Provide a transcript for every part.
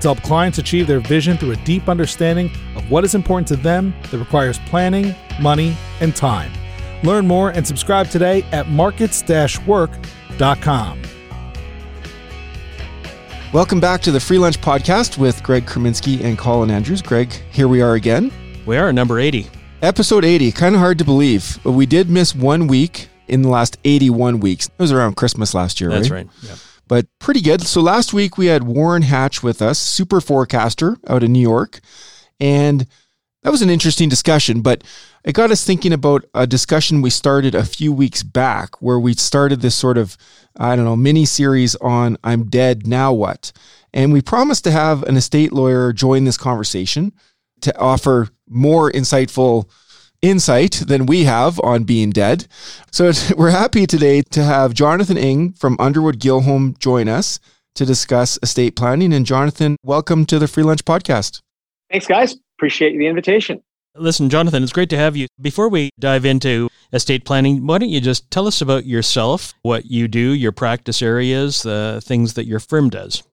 to help clients achieve their vision through a deep understanding of what is important to them that requires planning, money, and time. Learn more and subscribe today at markets work.com. Welcome back to the Free Lunch Podcast with Greg Kremitsky and Colin Andrews. Greg, here we are again. We are number 80. Episode 80, kind of hard to believe, but we did miss one week in the last 81 weeks. It was around Christmas last year, That's right? right. Yeah. But pretty good. So last week we had Warren Hatch with us, super forecaster out of New York. And that was an interesting discussion, but it got us thinking about a discussion we started a few weeks back where we started this sort of, I don't know, mini series on I'm dead, now what? And we promised to have an estate lawyer join this conversation to offer more insightful insight than we have on being dead. So we're happy today to have Jonathan Ing from Underwood Gilholm join us to discuss estate planning. And Jonathan, welcome to the Free Lunch Podcast. Thanks, guys. Appreciate the invitation. Listen, Jonathan, it's great to have you. Before we dive into estate planning, why don't you just tell us about yourself, what you do, your practice areas, the things that your firm does?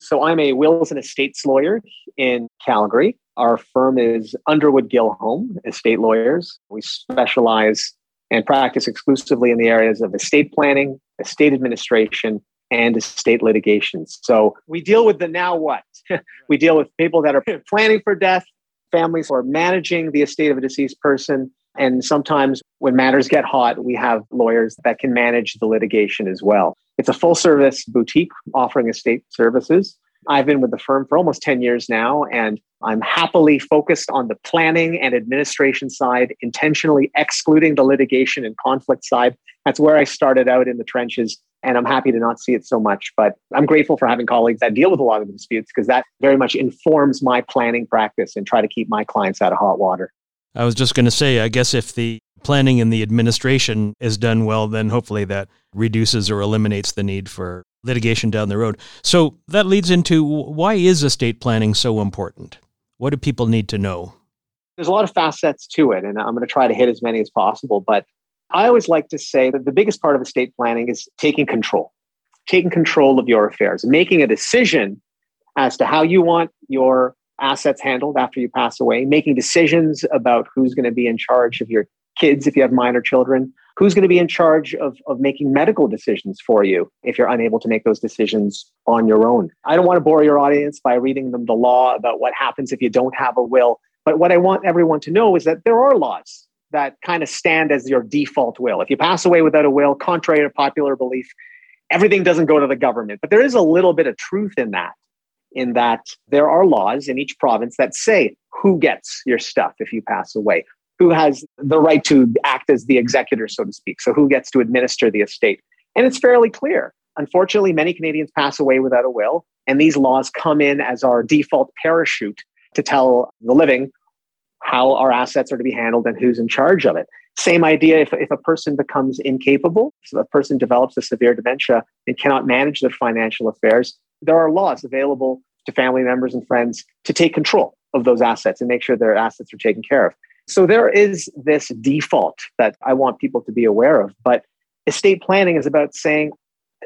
So, I'm a wills and estates lawyer in Calgary. Our firm is Underwood Gilhome Estate Lawyers. We specialize and practice exclusively in the areas of estate planning, estate administration, and estate litigation. So, we deal with the now what? we deal with people that are planning for death, families who are managing the estate of a deceased person. And sometimes when matters get hot, we have lawyers that can manage the litigation as well. It's a full service boutique offering estate services. I've been with the firm for almost 10 years now, and I'm happily focused on the planning and administration side, intentionally excluding the litigation and conflict side. That's where I started out in the trenches, and I'm happy to not see it so much. But I'm grateful for having colleagues that deal with a lot of the disputes because that very much informs my planning practice and try to keep my clients out of hot water. I was just going to say, I guess if the planning and the administration is done well, then hopefully that reduces or eliminates the need for litigation down the road. So that leads into why is estate planning so important? What do people need to know? there's a lot of facets to it, and I'm going to try to hit as many as possible. But I always like to say that the biggest part of estate planning is taking control, taking control of your affairs, making a decision as to how you want your assets handled after you pass away, making decisions about who's going to be in charge of your kids if you have minor children, who's going to be in charge of, of making medical decisions for you if you're unable to make those decisions on your own. I don't want to bore your audience by reading them the law about what happens if you don't have a will. But what I want everyone to know is that there are laws that kind of stand as your default will. If you pass away without a will, contrary to popular belief, everything doesn't go to the government. But there is a little bit of truth in that, in that there are laws in each province that say who gets your stuff if you pass away, who has the right to act as the executor, so to speak. So who gets to administer the estate. And it's fairly clear. Unfortunately, many Canadians pass away without a will, and these laws come in as our default parachute to tell the living how our assets are to be handled and who's in charge of it. Same idea if, if a person becomes incapable, so a person develops a severe dementia and cannot manage their financial affairs, there are laws available to family members and friends to take control of those assets and make sure their assets are taken care of. So there is this default that I want people to be aware of. But estate planning is about saying,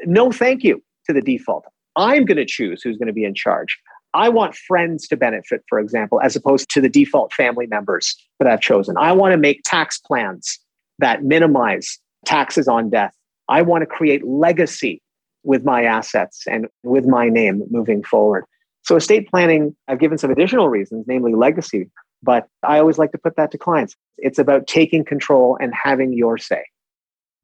no, thank you to the default. I'm going to choose who's going to be in charge. I want friends to benefit, for example, as opposed to the default family members that I've chosen. I want to make tax plans that minimize taxes on death. I want to create legacy with my assets and with my name moving forward. So, estate planning, I've given some additional reasons, namely legacy, but I always like to put that to clients. It's about taking control and having your say.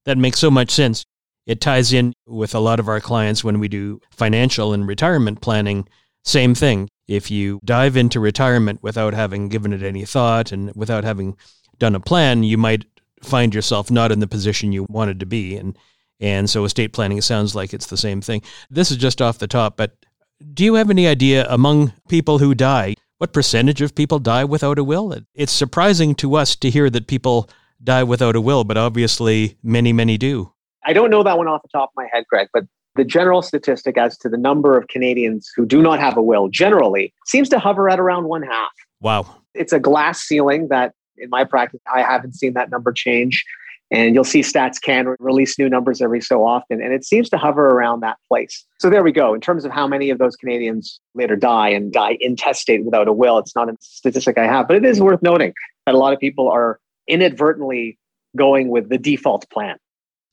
That makes so much sense. It ties in with a lot of our clients when we do financial and retirement planning. Same thing. If you dive into retirement without having given it any thought and without having done a plan, you might find yourself not in the position you wanted to be. And and so estate planning sounds like it's the same thing. This is just off the top, but do you have any idea among people who die, what percentage of people die without a will? It's surprising to us to hear that people die without a will, but obviously many, many do. I don't know that one off the top of my head, Greg, but the general statistic as to the number of Canadians who do not have a will generally seems to hover at around one half. Wow. It's a glass ceiling that in my practice, I haven't seen that number change. And you'll see Stats Can release new numbers every so often, and it seems to hover around that place. So there we go. In terms of how many of those Canadians later die and die intestate without a will, it's not a statistic I have, but it is worth noting that a lot of people are inadvertently going with the default plan.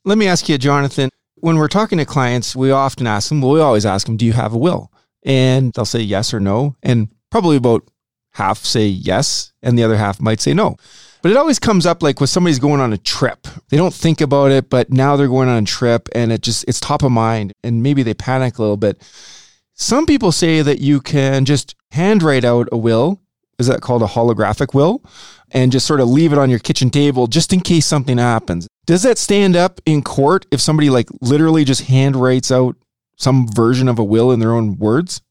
Let me ask you, Jonathan, when we're talking to clients, we often ask them, well, we always ask them, do you have a will? And they'll say yes or no. And probably about half say yes, and the other half might say no. But it always comes up like when somebody's going on a trip. They don't think about it, but now they're going on a trip and it just it's top of mind and maybe they panic a little bit. Some people say that you can just handwrite out a will. Is that called a holographic will? And just sort of leave it on your kitchen table just in case something happens. Does that stand up in court if somebody like literally just handwrites out some version of a will in their own words?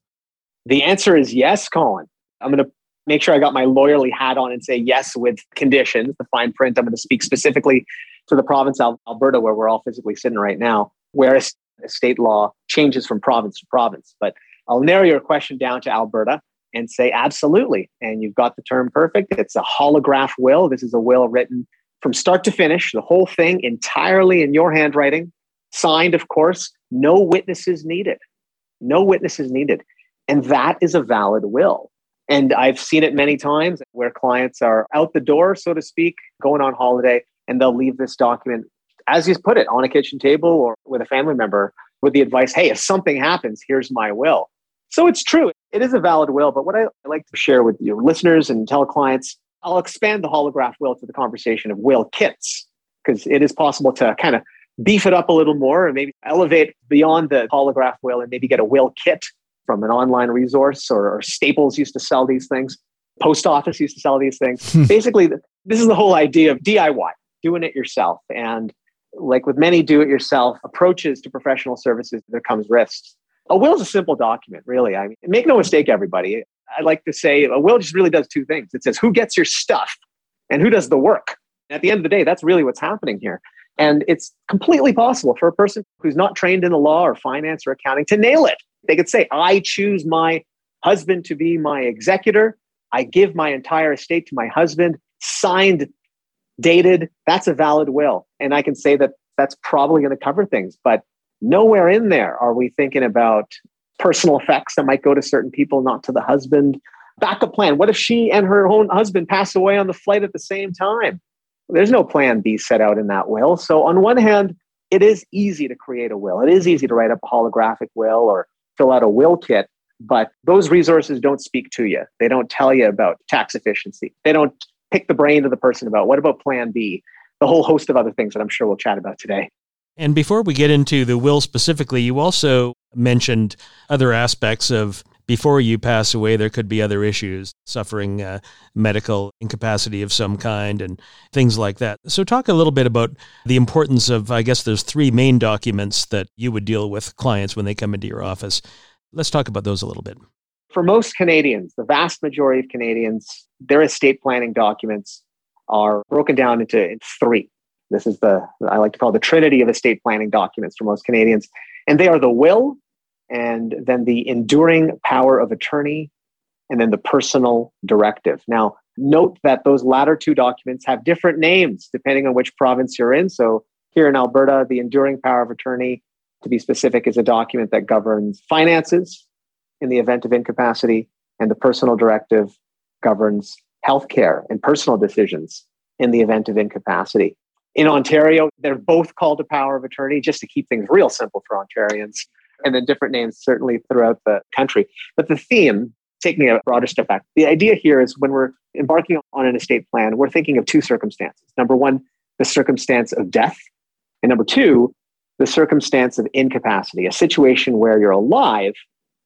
The answer is yes, Colin. I'm going to make sure I got my lawyerly hat on and say yes with conditions, the fine print. I'm going to speak specifically to the province of Alberta, where we're all physically sitting right now, where state law changes from province to province. But I'll narrow your question down to Alberta and say absolutely. And you've got the term perfect. It's a holograph will. This is a will written from start to finish, the whole thing entirely in your handwriting, signed, of course, no witnesses needed. No witnesses needed. And that is a valid will. And I've seen it many times where clients are out the door, so to speak, going on holiday, and they'll leave this document, as you put it, on a kitchen table or with a family member with the advice hey, if something happens, here's my will. So it's true. It is a valid will. But what I like to share with your listeners and tell clients, I'll expand the holograph will to the conversation of will kits, because it is possible to kind of beef it up a little more and maybe elevate beyond the holograph will and maybe get a will kit from an online resource or, or Staples used to sell these things. Post office used to sell these things. Hmm. Basically, this is the whole idea of DIY, doing it yourself. And like with many do it yourself approaches to professional services, there comes risks. A will is a simple document, really. I mean, make no mistake, everybody. I like to say a will just really does two things. It says who gets your stuff and who does the work. At the end of the day, that's really what's happening here. And it's completely possible for a person who's not trained in the law or finance or accounting to nail it. They could say, I choose my husband to be my executor. I give my entire estate to my husband, signed, dated. That's a valid will. And I can say that that's probably going to cover things. But nowhere in there are we thinking about personal effects that might go to certain people, not to the husband. Backup plan. What if she and her own husband pass away on the flight at the same time? There's no plan B set out in that will. So, on one hand, it is easy to create a will. It is easy to write up a holographic will or fill out a will kit, but those resources don't speak to you. They don't tell you about tax efficiency. They don't pick the brain of the person about what about plan B, the whole host of other things that I'm sure we'll chat about today. And before we get into the will specifically, you also mentioned other aspects of before you pass away, there could be other issues, suffering uh, medical incapacity of some kind and things like that. So, talk a little bit about the importance of, I guess, there's three main documents that you would deal with clients when they come into your office. Let's talk about those a little bit. For most Canadians, the vast majority of Canadians, their estate planning documents are broken down into three. This is the, I like to call the trinity of estate planning documents for most Canadians. And they are the will, and then the enduring power of attorney, and then the personal directive. Now, note that those latter two documents have different names depending on which province you're in. So, here in Alberta, the enduring power of attorney, to be specific, is a document that governs finances in the event of incapacity, and the personal directive governs healthcare and personal decisions in the event of incapacity. In Ontario, they're both called a power of attorney just to keep things real simple for Ontarians and then different names certainly throughout the country. But the theme, taking a broader step back, the idea here is when we're embarking on an estate plan, we're thinking of two circumstances. Number one, the circumstance of death. And number two, the circumstance of incapacity, a situation where you're alive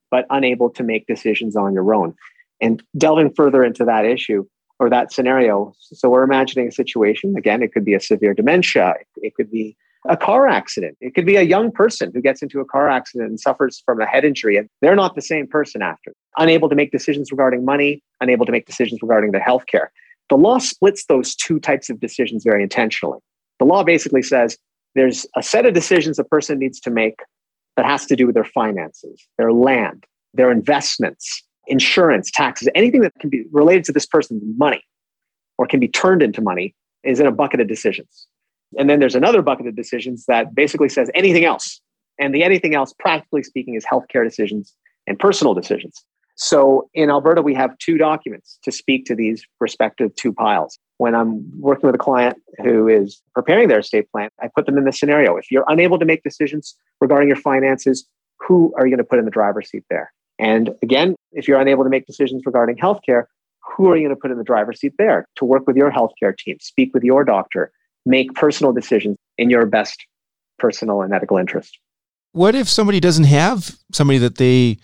but unable to make decisions on your own. And delving further into that issue or that scenario, so we're imagining a situation, again, it could be a severe dementia, it could be a car accident. It could be a young person who gets into a car accident and suffers from a head injury, and they're not the same person after. Unable to make decisions regarding money, unable to make decisions regarding their health care. The law splits those two types of decisions very intentionally. The law basically says there's a set of decisions a person needs to make that has to do with their finances, their land, their investments, insurance, taxes, anything that can be related to this person's money or can be turned into money is in a bucket of decisions. And then there's another bucket of decisions that basically says anything else. And the anything else, practically speaking, is healthcare decisions and personal decisions. So in Alberta, we have two documents to speak to these respective two piles. When I'm working with a client who is preparing their estate plan, I put them in this scenario. If you're unable to make decisions regarding your finances, who are you going to put in the driver's seat there? And again, if you're unable to make decisions regarding healthcare, who are you going to put in the driver's seat there to work with your healthcare team, speak with your doctor, make personal decisions in your best personal and ethical interest. What if somebody doesn't have somebody that they,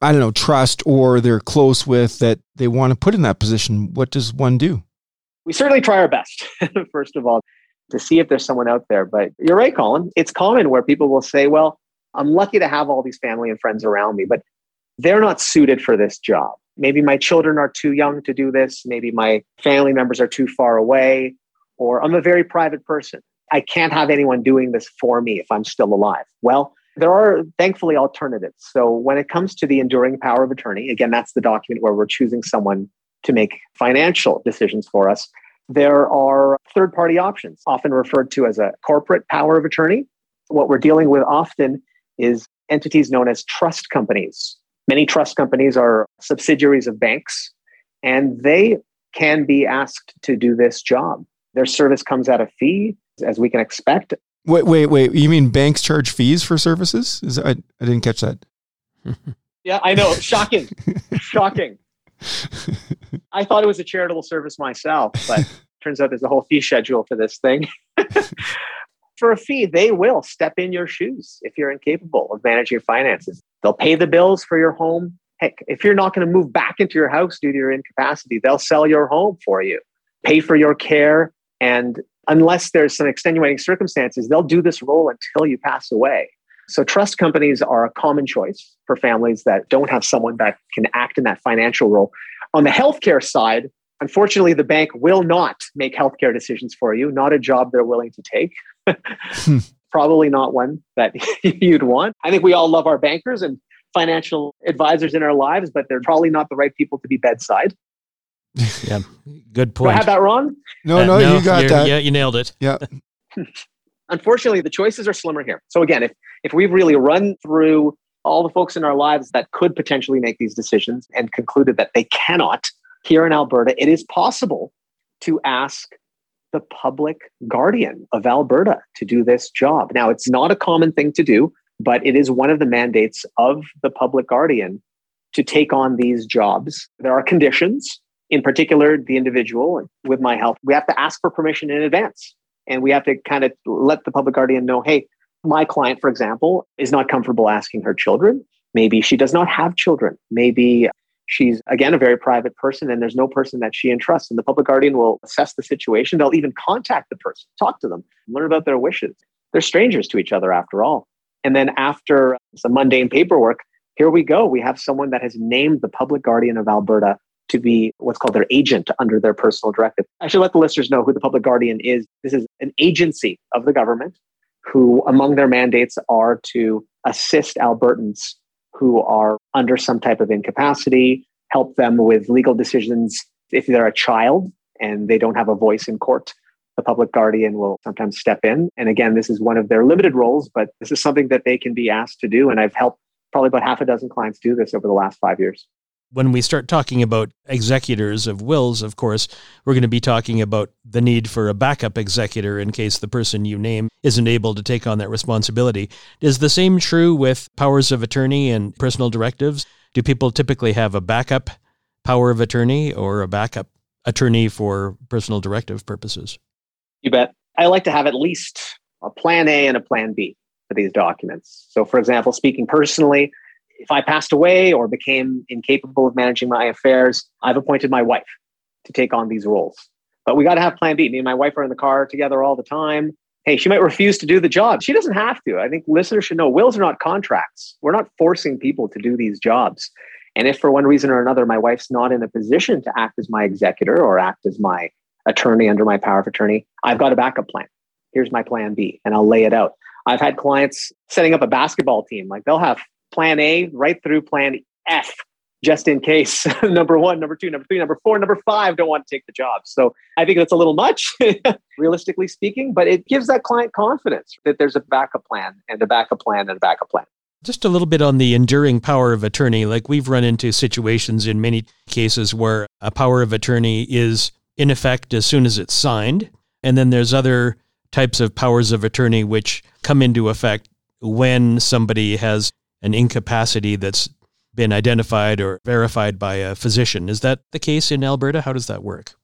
I don't know, trust or they're close with that they want to put in that position? What does one do? We certainly try our best, first of all, to see if there's someone out there. But you're right, Colin. It's common where people will say, well, I'm lucky to have all these family and friends around me, but they're not suited for this job. Maybe my children are too young to do this. Maybe my family members are too far away or I'm a very private person. I can't have anyone doing this for me if I'm still alive. Well, there are thankfully alternatives. So when it comes to the enduring power of attorney, again, that's the document where we're choosing someone to make financial decisions for us. There are third party options, often referred to as a corporate power of attorney. What we're dealing with often is entities known as trust companies. Many trust companies are subsidiaries of banks, and they can be asked to do this job. Their service comes at a fee, as we can expect. Wait, wait, wait. You mean banks charge fees for services? Is I, I didn't catch that. yeah, I know. Shocking. Shocking. I thought it was a charitable service myself, but turns out there's a whole fee schedule for this thing. for a fee, they will step in your shoes if you're incapable of managing your finances. They'll pay the bills for your home. Heck, if you're not going to move back into your house due to your incapacity, they'll sell your home for you, pay for your care, and unless there's some extenuating circumstances, they'll do this role until you pass away. So trust companies are a common choice for families that don't have someone that can act in that financial role. On the healthcare side, unfortunately, the bank will not make healthcare decisions for you, not a job they're willing to take. Hmm. Probably not one that you'd want. I think we all love our bankers and financial advisors in our lives, but they're probably not the right people to be bedside yeah, good point. Do I have that wrong? No, uh, no, no, you got that. Yeah, you nailed it. Yeah. Unfortunately, the choices are slimmer here. So again, if if we've really run through all the folks in our lives that could potentially make these decisions and concluded that they cannot here in Alberta, it is possible to ask the public guardian of Alberta to do this job. Now, it's not a common thing to do, but it is one of the mandates of the public guardian to take on these jobs. There are conditions in particular, the individual with my health, we have to ask for permission in advance. And we have to kind of let the public guardian know hey, my client, for example, is not comfortable asking her children. Maybe she does not have children. Maybe she's, again, a very private person and there's no person that she entrusts. And the public guardian will assess the situation. They'll even contact the person, talk to them, learn about their wishes. They're strangers to each other after all. And then after some mundane paperwork, here we go. We have someone that has named the public guardian of Alberta to be what's called their agent under their personal directive. I should let the listeners know who the public guardian is. This is an agency of the government who, among their mandates, are to assist Albertans who are under some type of incapacity, help them with legal decisions. If they're a child and they don't have a voice in court, the public guardian will sometimes step in. And again, this is one of their limited roles, but this is something that they can be asked to do. And I've helped probably about half a dozen clients do this over the last five years when we start talking about executors of wills, of course, we're going to be talking about the need for a backup executor in case the person you name isn't able to take on that responsibility. Is the same true with powers of attorney and personal directives? Do people typically have a backup power of attorney or a backup attorney for personal directive purposes? You bet. I like to have at least a plan A and a plan B for these documents. So, for example, speaking personally, if I passed away or became incapable of managing my affairs, I've appointed my wife to take on these roles. But we got to have plan B. Me and my wife are in the car together all the time. hey, she might refuse to do the job. She doesn't have to. I think listeners should know wills are not contracts. We're not forcing people to do these jobs. And if for one reason or another my wife's not in a position to act as my executor or act as my attorney under my power of attorney, I've got a backup plan. Here's my plan B, and I'll lay it out. I've had clients setting up a basketball team, like they'll have plan A right through plan F just in case number one, number two, number three, number four, number five don't want to take the job. So I think that's a little much, realistically speaking, but it gives that client confidence that there's a backup plan and a backup plan and a backup plan. Just a little bit on the enduring power of attorney. Like we've run into situations in many cases where a power of attorney is in effect as soon as it's signed. And then there's other types of powers of attorney which come into effect when somebody has an incapacity that's been identified or verified by a physician. Is that the case in Alberta? How does that work?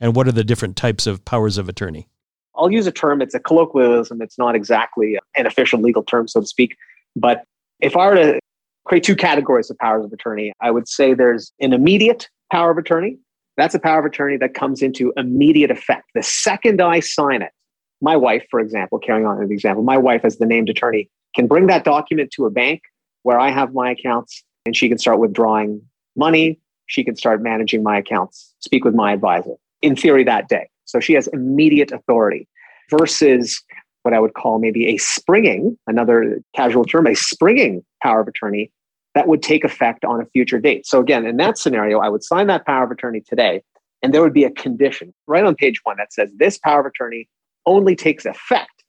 And what are the different types of powers of attorney? I'll use a term, it's a colloquialism, it's not exactly an official legal term, so to speak. But if I were to create two categories of powers of attorney, I would say there's an immediate power of attorney. That's a power of attorney that comes into immediate effect. The second I sign it, my wife, for example, carrying on an example, my wife as the named attorney can bring that document to a bank where I have my accounts and she can start withdrawing money. She can start managing my accounts, speak with my advisor in theory that day. So she has immediate authority versus what I would call maybe a springing, another casual term, a springing power of attorney that would take effect on a future date. So again, in that scenario, I would sign that power of attorney today, and there would be a condition right on page one that says this power of attorney only takes effect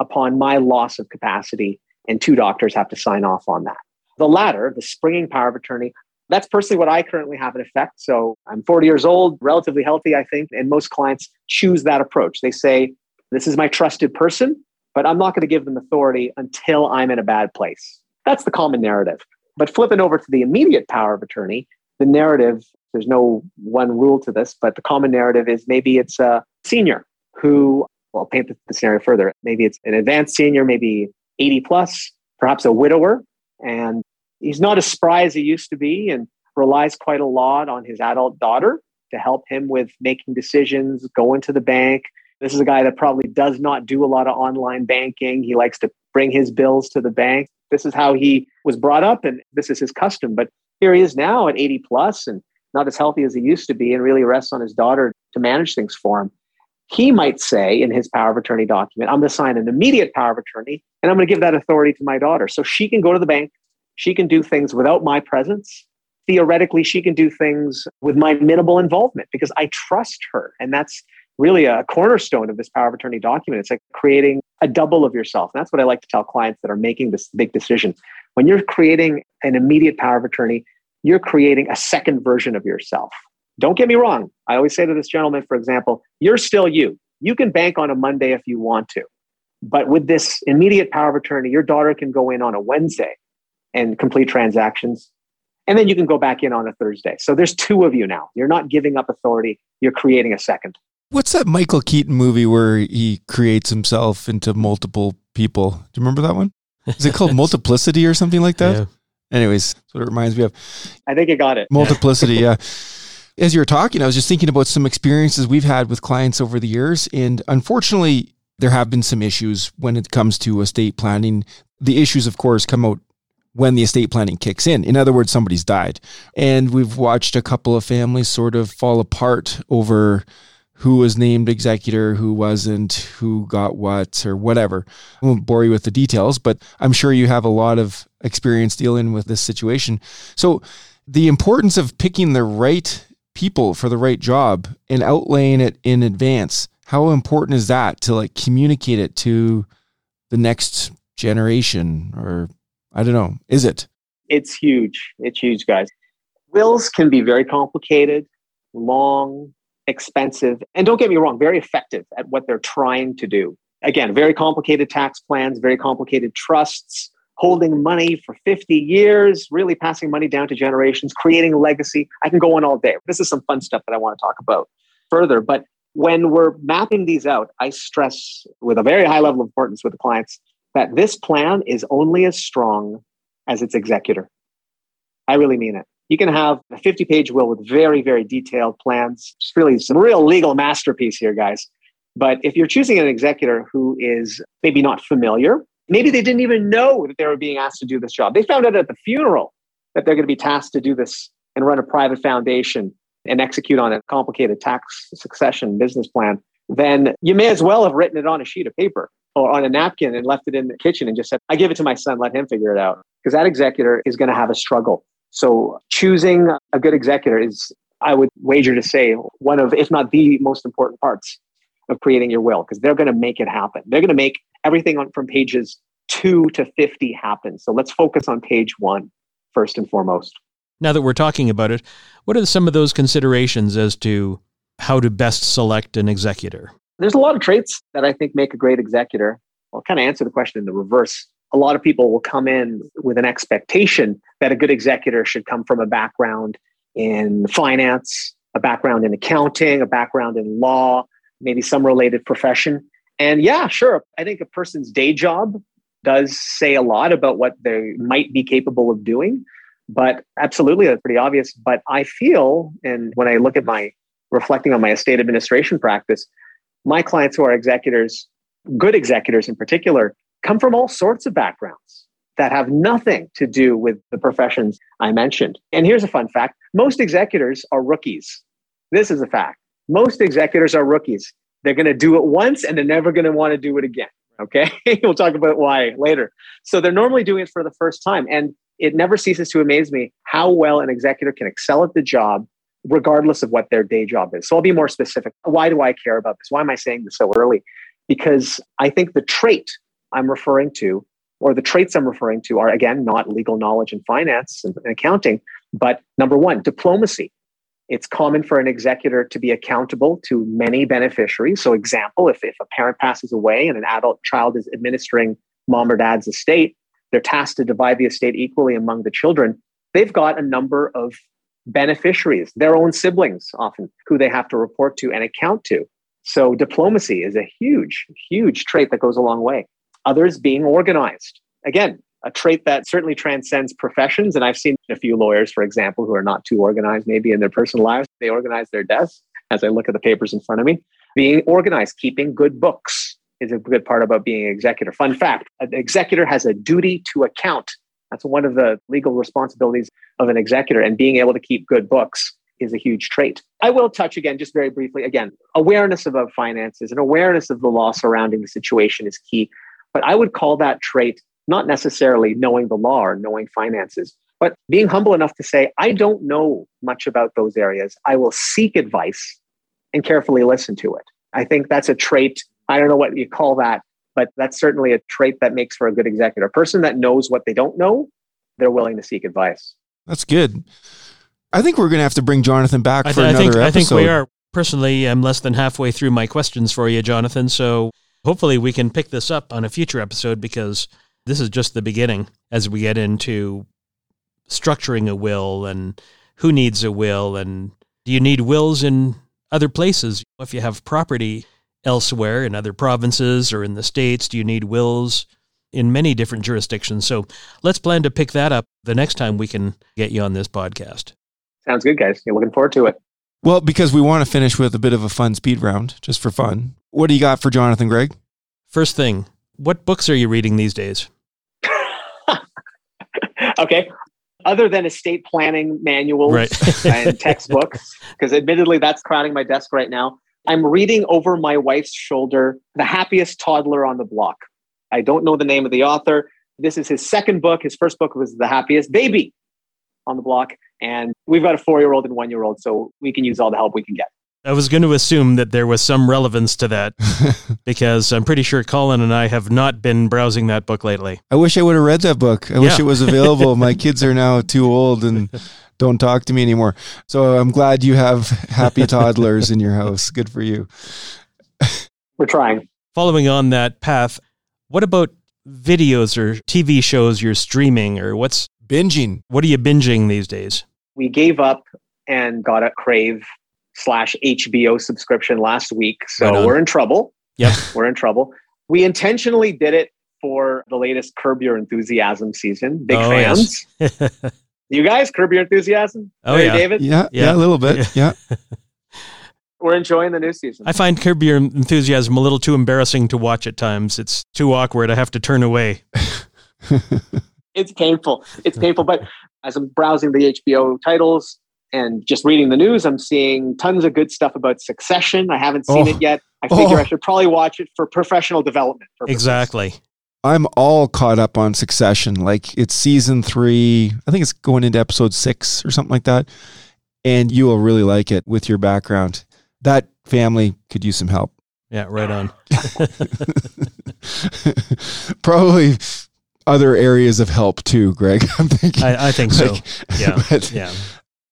upon my loss of capacity, and two doctors have to sign off on that. The latter, the springing power of attorney, that's personally what I currently have in effect. So I'm 40 years old, relatively healthy, I think, and most clients choose that approach. They say, This is my trusted person, but I'm not going to give them authority until I'm in a bad place. That's the common narrative. But flipping over to the immediate power of attorney, the narrative, there's no one rule to this, but the common narrative is maybe it's a senior who, well, I'll paint the scenario further. Maybe it's an advanced senior, maybe 80 plus, perhaps a widower, and he's not as spry as he used to be and relies quite a lot on his adult daughter to help him with making decisions, going to the bank. This is a guy that probably does not do a lot of online banking. He likes to bring his bills to the bank. This is how he was brought up, and this is his custom. But here he is now at 80 plus and not as healthy as he used to be, and really rests on his daughter to manage things for him. He might say in his power of attorney document, I'm going to sign an immediate power of attorney, and I'm going to give that authority to my daughter. So she can go to the bank, she can do things without my presence. Theoretically, she can do things with my minimal involvement because I trust her. And that's really a cornerstone of this power of attorney document. It's like creating a double of yourself. And that's what I like to tell clients that are making this big decision. When you're creating an immediate power of attorney, you're creating a second version of yourself. Don't get me wrong. I always say to this gentleman, for example, you're still you. You can bank on a Monday if you want to. But with this immediate power of attorney, your daughter can go in on a Wednesday and complete transactions. And then you can go back in on a Thursday. So there's two of you now. You're not giving up authority, you're creating a second. What's that Michael Keaton movie where he creates himself into multiple people? Do you remember that one? Is it called Multiplicity or something like that? Yeah. Anyways, that's what it reminds me of. I think you got it. Multiplicity, yeah. As you were talking, I was just thinking about some experiences we've had with clients over the years. And unfortunately, there have been some issues when it comes to estate planning. The issues, of course, come out when the estate planning kicks in. In other words, somebody's died. And we've watched a couple of families sort of fall apart over who was named executor, who wasn't, who got what, or whatever. I won't bore you with the details, but I'm sure you have a lot of experience dealing with this situation. So, the importance of picking the right people for the right job and outlaying it in advance, how important is that to like communicate it to the next generation or I don't know. Is it? It's huge. It's huge, guys. Wills can be very complicated, long, expensive, and don't get me wrong, very effective at what they're trying to do. Again, very complicated tax plans, very complicated trusts, holding money for 50 years, really passing money down to generations, creating legacy. I can go on all day. This is some fun stuff that I want to talk about further. But when we're mapping these out, I stress with a very high level of importance with the clients that this plan is only as strong as its executor. I really mean it. You can have a 50 page will with very, very detailed plans. It's really some real legal masterpiece here, guys. But if you're choosing an executor who is maybe not familiar, maybe they didn't even know that they were being asked to do this job. They found out at the funeral that they're going to be tasked to do this and run a private foundation and execute on a complicated tax succession business plan. Then you may as well have written it on a sheet of paper or on a napkin and left it in the kitchen and just said, I give it to my son, let him figure it out. Because that executor is going to have a struggle. So choosing a good executor is, I would wager to say, one of, if not the most important parts of creating your will, because they're going to make it happen. They're going to make everything on, from pages two to 50 happen. So let's focus on page one first and foremost. Now that we're talking about it, what are some of those considerations as to how to best select an executor? There's a lot of traits that I think make a great executor. I'll kind of answer the question in the reverse. A lot of people will come in with an expectation that a good executor should come from a background in finance, a background in accounting, a background in law, maybe some related profession. And yeah, sure, I think a person's day job does say a lot about what they might be capable of doing. But absolutely, that's pretty obvious. But I feel, and when I look at my reflecting on my estate administration practice, my clients who are executors, good executors in particular, come from all sorts of backgrounds that have nothing to do with the professions I mentioned. And here's a fun fact most executors are rookies. This is a fact. Most executors are rookies. They're going to do it once and they're never going to want to do it again. Okay. we'll talk about why later. So they're normally doing it for the first time. And it never ceases to amaze me how well an executor can excel at the job regardless of what their day job is. So I'll be more specific. Why do I care about this? Why am I saying this so early? Because I think the trait I'm referring to, or the traits I'm referring to, are again not legal knowledge and finance and accounting, but number one, diplomacy. It's common for an executor to be accountable to many beneficiaries. So, example, if, if a parent passes away and an adult child is administering mom or dad's estate, they're tasked to divide the estate equally among the children. They've got a number of beneficiaries, their own siblings often, who they have to report to and account to. So, diplomacy is a huge, huge trait that goes a long way. Others being organized. Again, a trait that certainly transcends professions. And I've seen a few lawyers, for example, who are not too organized, maybe in their personal lives. They organize their desks as I look at the papers in front of me. Being organized, keeping good books is a good part about being an executor. Fun fact an executor has a duty to account. That's one of the legal responsibilities of an executor, and being able to keep good books is a huge trait. I will touch again, just very briefly. Again, awareness of finances and awareness of the law surrounding the situation is key. But I would call that trait not necessarily knowing the law or knowing finances, but being humble enough to say, I don't know much about those areas. I will seek advice and carefully listen to it. I think that's a trait. I don't know what you call that, but that's certainly a trait that makes for a good executive. A person that knows what they don't know, they're willing to seek advice. That's good. I think we're going to have to bring Jonathan back I for I another think, episode. I think we are. Personally, I'm less than halfway through my questions for you, Jonathan. So hopefully we can pick this up on a future episode because this is just the beginning as we get into structuring a will and who needs a will and do you need wills in other places if you have property elsewhere in other provinces or in the states do you need wills in many different jurisdictions so let's plan to pick that up the next time we can get you on this podcast Sounds good, guys. You're looking forward to it. well, because we want to finish with a bit of a fun speed round, just for fun. What do you got for Jonathan, Greg? first thing what books are you reading these days okay. Other than estate planning manuals Right. and textbooks, because admittedly that's crowding my desk right now, I'm reading over my wife's shoulder The Happiest Toddler on the Block. I don't know the name of the author. This is his second book. His first book was The Happiest Baby on the Block. And we've got a four year old and one year old, so we can use all the help we can get. I was going to assume that there was some relevance to that because I'm pretty sure Colin and I have not been browsing that book lately. I wish I would have read that book. I wish it was available. My kids are now too old and don't talk to me anymore. So I'm glad you have happy toddlers in your house. Good for you. We're trying. Following on that path, what about videos or TV shows you're streaming or what's Binging. what are you binging these days? We gave up and got a Crave slash HBO subscription last week. So Right we're in trouble. Yep. we're in trouble. We intentionally did it for the latest Curb Your Enthusiasm season. Big Oh, fans. yes. You guys, Curb Your Enthusiasm? Oh, Larry yeah. David? Yeah, yeah, Yeah. a little bit. Yeah. We're enjoying the new season. I find Curb Your Enthusiasm a little too embarrassing to watch at times. It's too awkward. I have to turn away. it's painful. It's painful. But as I'm browsing the HBO titles and just reading the news, I'm seeing tons of good stuff about Succession. I haven't seen Oh. it yet. I figure Oh. I should probably watch it for professional development. purposes. Exactly. I'm all caught up on Succession. Like it's season three. I think it's going into episode six or something like that. And you will really like it with your background. That family could use some help. Yeah, right on. Probably other areas of help too, Greg. I'm thinking. I, I think so. Yeah. but Yeah.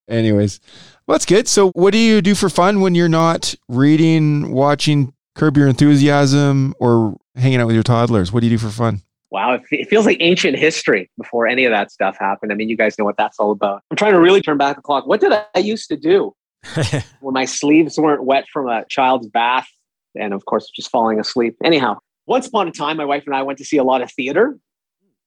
Anyways, well, that's good. So, what do you do for fun when you're not reading, watching Curb Your Enthusiasm, or hanging out with your toddlers? What do you do for fun? Wow, it, feels like ancient history before any of that stuff happened. I mean, you guys know what that's all about. I'm trying to really turn back the clock. What did I used to do when my sleeves weren't wet from a child's bath and, of course, just falling asleep? Anyhow, once upon a time, my wife and I went to see a lot of theater.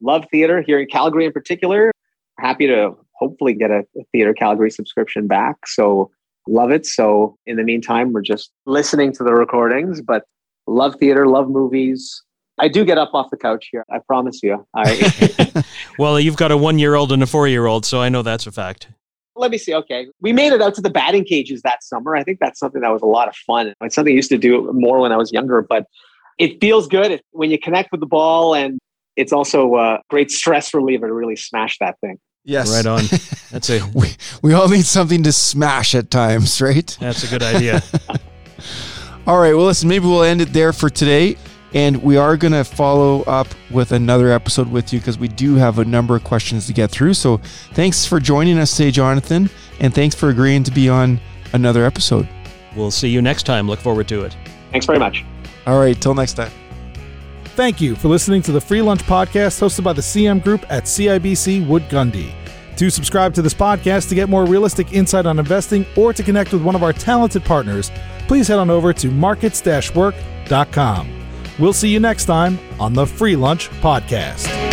Love theater here in Calgary in particular. Happy to hopefully get a, a Theater Calgary subscription back. So, love it. So, in the meantime, we're just listening to the recordings, but love theater, love movies. I do get up off the couch here. I promise you. I well, you've got a one year old and a four year old, so I know that's a fact. let me see. Okay, we made it out to the batting cages that summer. I think that's something that was a lot of fun. It's something I used to do more when I was younger, but it feels good when you connect with the ball, and it's also a great stress reliever to really smash that thing. Yes, Right on. That's a we we all need something to smash at times, right? that's a good idea. All right. Well, listen, maybe we'll end it there for today. And we are going to follow up with another episode with you because we do have a number of questions to get through. So thanks for joining us today, Jonathan. And thanks for agreeing to be on another episode. We'll see you next time. Look forward to it. Thanks very much. All right. Till next time. Thank you for listening to the Free Lunch Podcast hosted by the CM Group at CIBC Wood Gundy. To subscribe to this podcast to get more realistic insight on investing or to connect with one of our talented partners, please head on over to markets-work.com. We'll see you next time on the Free Lunch Podcast.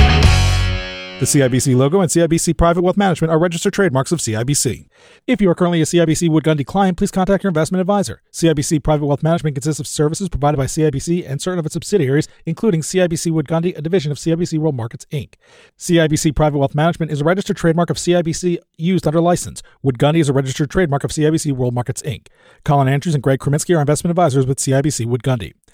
The CIBC logo and CIBC Private Wealth Management are registered trademarks of CIBC. If you are currently a CIBC Wood Gundy client, please contact your investment advisor. CIBC Private Wealth Management consists of services provided by CIBC and certain of its subsidiaries, including CIBC Wood Gundy, a division of CIBC World Markets Inc. CIBC Private Wealth Management is a registered trademark of CIBC used under license. Wood Gundy is a registered trademark of CIBC World Markets Inc. Colin Andrews and Greg Kreminsky are investment advisors with CIBC Wood Gundy.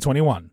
2021.